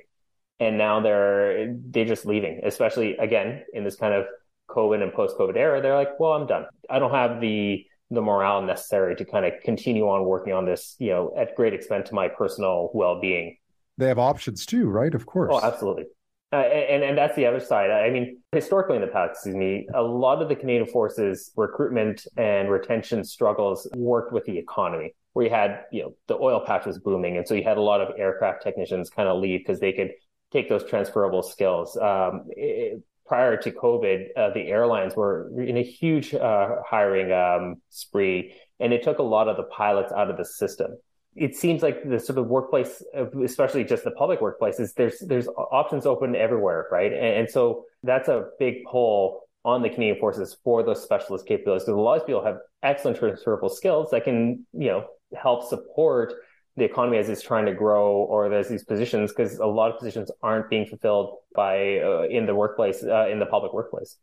and now they're they're just leaving. Especially again in this kind of COVID and post COVID era, they're like, well, I'm done. I don't have the the morale necessary to kind of continue on working on this, you know, at great expense to my personal well being they have options too, right? Of course. Oh, absolutely. Uh, and and that's the other side. I mean, historically in the past, excuse me, a lot of the Canadian Forces recruitment and retention struggles worked with the economy, where you had you know the oil patch was booming, and so you had a lot of aircraft technicians kind of leave because they could take those transferable skills. Um, it, prior to COVID, uh, the airlines were in a huge uh, hiring um, spree, and it took a lot of the pilots out of the system it seems like the sort of workplace, especially just the public workplaces, there's there's options open everywhere, right? And, and so that's a big pull on the Canadian Forces for those specialist capabilities. Because a lot of people have excellent transferable skills that can, you know, help support the economy as it's trying to grow, or there's these positions because a lot of positions aren't being fulfilled by uh, in the workplace, uh, in the public workplace.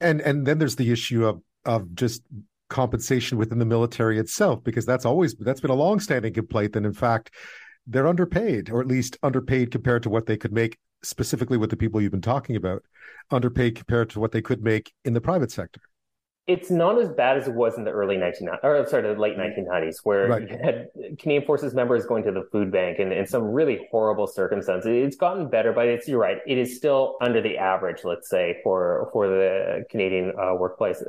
And and then there's the issue of of just compensation within the military itself because that's always that's been a long-standing complaint that in fact they're underpaid or at least underpaid compared to what they could make specifically with the people you've been talking about underpaid compared to what they could make in the private sector. It's not as bad as it was in the early 1990s or sorry the late 1990s where right. you had canadian forces members going to the food bank and in some really horrible circumstances. It's gotten better but it's you're right it is still under the average let's say for for the canadian uh, workplace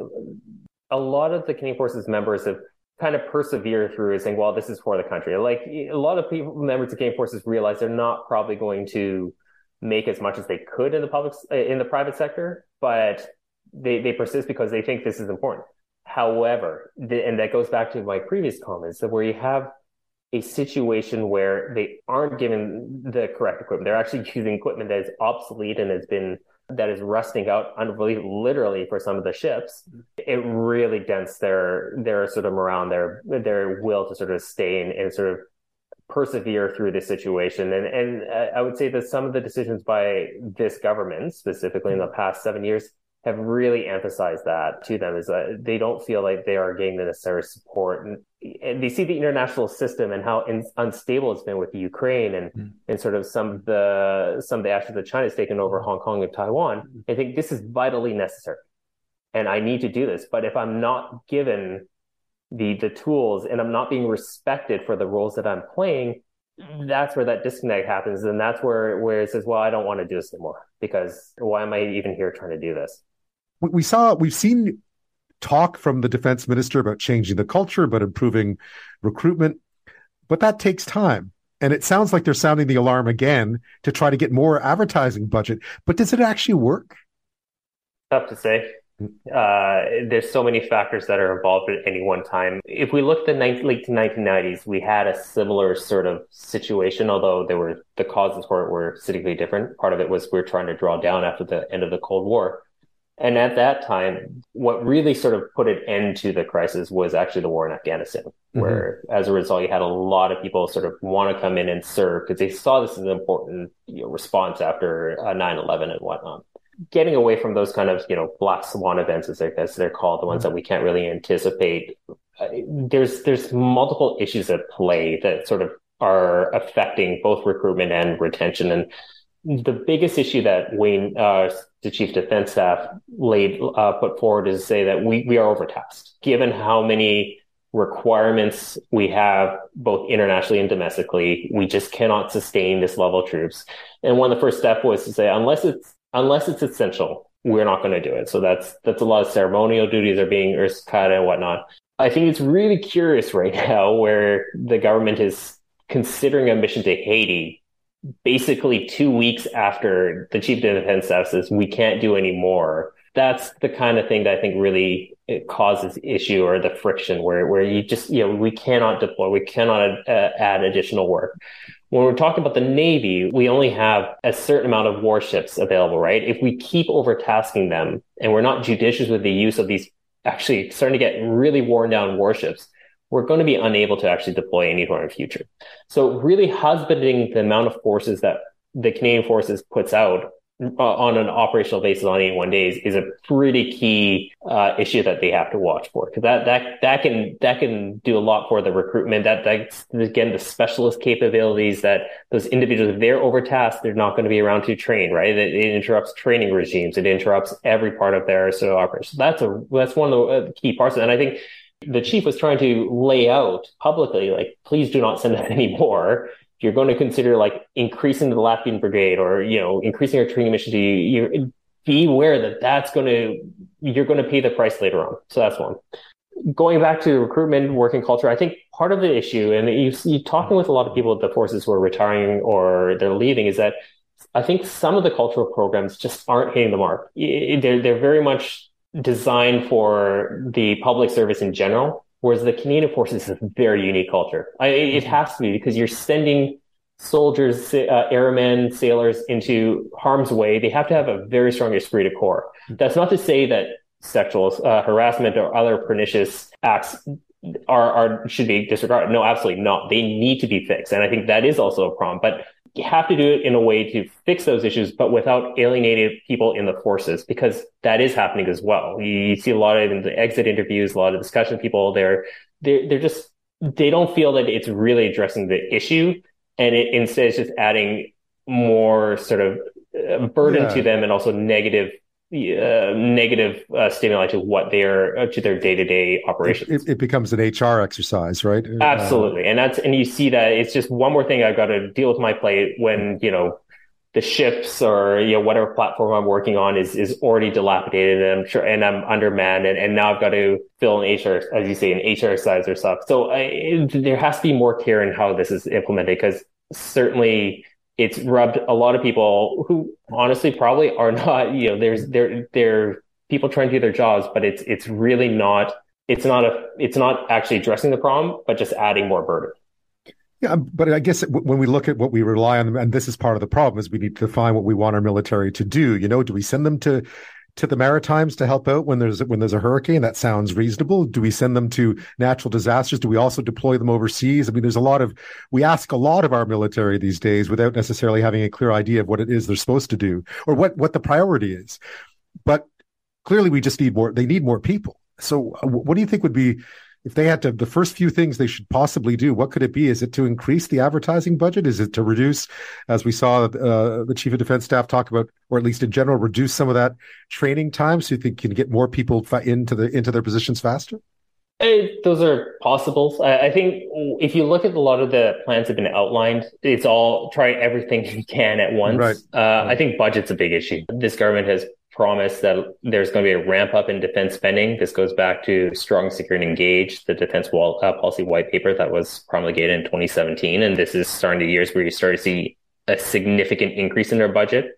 a lot of the Canadian Forces members have kind of persevered through saying, well, this is for the country. Like a lot of people, members of Canadian Forces realize they're not probably going to make as much as they could in the public uh, in the private sector, but they, they persist because they think this is important. However, the, and that goes back to my previous comments that where you have a situation where they aren't given the correct equipment, they're actually using equipment that is obsolete and has been that is rusting out literally for some of the ships, it really dents their their sort of morale, their their will to sort of stay and, and sort of persevere through this situation. And and uh, I would say that some of the decisions by this government, specifically in the past seven years, have really emphasized that to them is that they don't feel like they are getting the necessary support and, and they see the international system and how in, unstable it's been with Ukraine and, mm. and sort of some of the some of the actions that China's taken over Hong Kong and Taiwan. Hmm. I think this is vitally necessary. And I need to do this. But if I'm not given the the tools and I'm not being respected for the roles that I'm playing, that's where that disconnect happens. And that's where where it says, Well, I don't want to do this anymore because why am I even here trying to do this? We saw we've seen talk from the defense minister about changing the culture, about improving recruitment, but that takes time. And it sounds like they're sounding the alarm again to try to get more advertising budget. But does it actually work? Tough to say. Uh, there's so many factors that are involved at any one time. If we look at the late 1990s, we had a similar sort of situation, although there were the causes for it were significantly different. Part of it was we are trying to draw down after the end of the Cold War. And at that time, what really sort of put an end to the crisis was actually the war in Afghanistan, mm-hmm. where as a result, you had a lot of people sort of want to come in and serve because they saw this as an important you know, response after uh, 9-11 and whatnot. Getting away from those kind of, you know, black swan events, as they're, as they're called, the ones mm-hmm. that we can't really anticipate. Uh, there's, there's multiple issues at play that sort of are affecting both recruitment and retention. And the biggest issue that Wayne, uh, the chief defense staff, laid uh, put forward is to say that we we are overtasked, given how many requirements we have both internationally and domestically. We just cannot sustain this level of troops. And one of the first steps was to say, unless it's unless it's essential, we're not going to do it. So that's that's a lot of ceremonial duties are being cut and whatnot. I think it's really curious right now where the government is considering a mission to Haiti basically two weeks after the chief of defense staff says we can't do any more. That's the kind of thing that I think really causes issue or the friction where, where you just, you know, we cannot deploy, we cannot uh, add additional work. When we're talking about the Navy, we only have a certain amount of warships available, right? If we keep overtasking them and we're not judicious with the use of these actually starting to get really worn down warships, we're going to be unable to actually deploy anywhere in the future. So really husbanding the amount of forces that the Canadian Forces puts out uh, on an operational basis on 81 days is a pretty key uh, issue that they have to watch for. Because that that that can that can do a lot for the recruitment. That that's again the specialist capabilities that those individuals if they're overtasked they're not going to be around to train right? It, it interrupts training regimes. It interrupts every part of their sort of operation. So that's a that's one of the uh, key parts. And I think the chief was trying to lay out publicly, like, please do not send out any more. If you're going to consider like increasing the Latvian brigade or, you know, increasing our training mission to you, you be aware that that's going to, you're going to pay the price later on. So that's one. Going back to recruitment, working culture, I think part of the issue, and you, you talking with a lot of people at the forces who are retiring or they're leaving, is that I think some of the cultural programs just aren't hitting the mark. They're, they're very much designed for the public service in general, whereas the Canadian Forces is a very unique culture. I, it has to be because you're sending soldiers, uh, airmen, sailors into harm's way. They have to have a very strong esprit de corps. That's not to say that sexual uh, harassment or other pernicious acts are, are should be disregarded. No, absolutely not. They need to be fixed, and I think that is also a problem. But you have to do it in a way to fix those issues, but without alienating people in the forces, because that is happening as well. You, see a lot of in the exit interviews, a lot of discussion people, they're, they're, they're just, they don't feel that it's really addressing the issue. And it instead is just adding more sort of uh, burden yeah. to them and also negative uh, negative uh, stimuli to what they're uh, to their day to day operations. It, it, becomes an HR exercise, right? Uh, Absolutely, and that's and you see that it's just one more thing I've got to deal with my plate when you know the ships or you know whatever platform I'm working on is is already dilapidated and I'm sure and I'm undermanned and, and now I've got to fill an HR as you say an HR size or stuff. So I, it, there has to be more care in how this is implemented because certainly it's rubbed a lot of people who honestly probably are not, you know, there's there there people trying to do their jobs, but it's it's really not it's not a it's not actually addressing the problem, but just adding more burden. Yeah, um, but I guess when we look at what we rely on, and this is part of the problem, is we need to define what we want our military to do. You know, do we send them to to the Maritimes to help out when there's when there's a hurricane? That sounds reasonable. Do we send them to natural disasters? Do we also deploy them overseas? I mean, there's a lot of we ask a lot of our military these days without necessarily having a clear idea of what it is they're supposed to do or what what the priority is. But clearly, we just need more. They need more people. So, uh, what do you think would be if they had to the first few things they should possibly do what could it be is it to increase the advertising budget is it to reduce as we saw uh, the chief of defense staff talk about or at least in general reduce some of that training time so you think you can get more people into the into their positions faster those are possibles. I, I, think if you look at a lot of the plans that have been outlined, it's all try everything you can at once. Right. Uh, right. I think budget's a big issue. This government has promise that there's going to be a ramp up in defense spending. This goes back to strong, secure, and engaged, the defense wall, uh, policy white paper that was promulgated in 2017. And this is starting to years where you start to see a significant increase in their budget.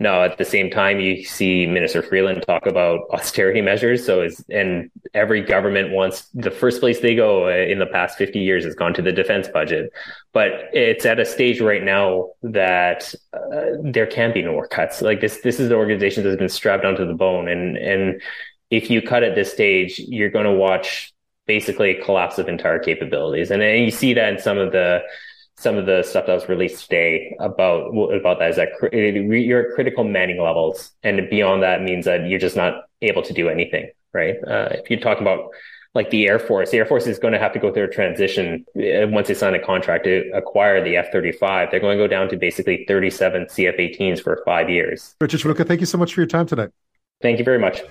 Now, at the same time, you see Minister Freeland talk about austerity measures. So, is and every government wants the first place they go in the past 50 years has gone to the defense budget. But it's at a stage right now that uh, there can be no more cuts. Like this, this is the organization that's been strapped onto the bone. And, and if you cut at this stage, you're going to watch basically a collapse of entire capabilities. And, and you see that in some of the, some of the stuff that was released today about about that is that you're at critical manning levels, and beyond that means that you're just not able to do anything, right? Uh, if you're talking about like the Air Force, the Air Force is going to have to go through a transition uh, once they sign a contract to acquire the F 35. They're going to go down to basically 37 CF 18s for five years. Richard Shimooka, thank you so much for your time tonight. Thank you very much.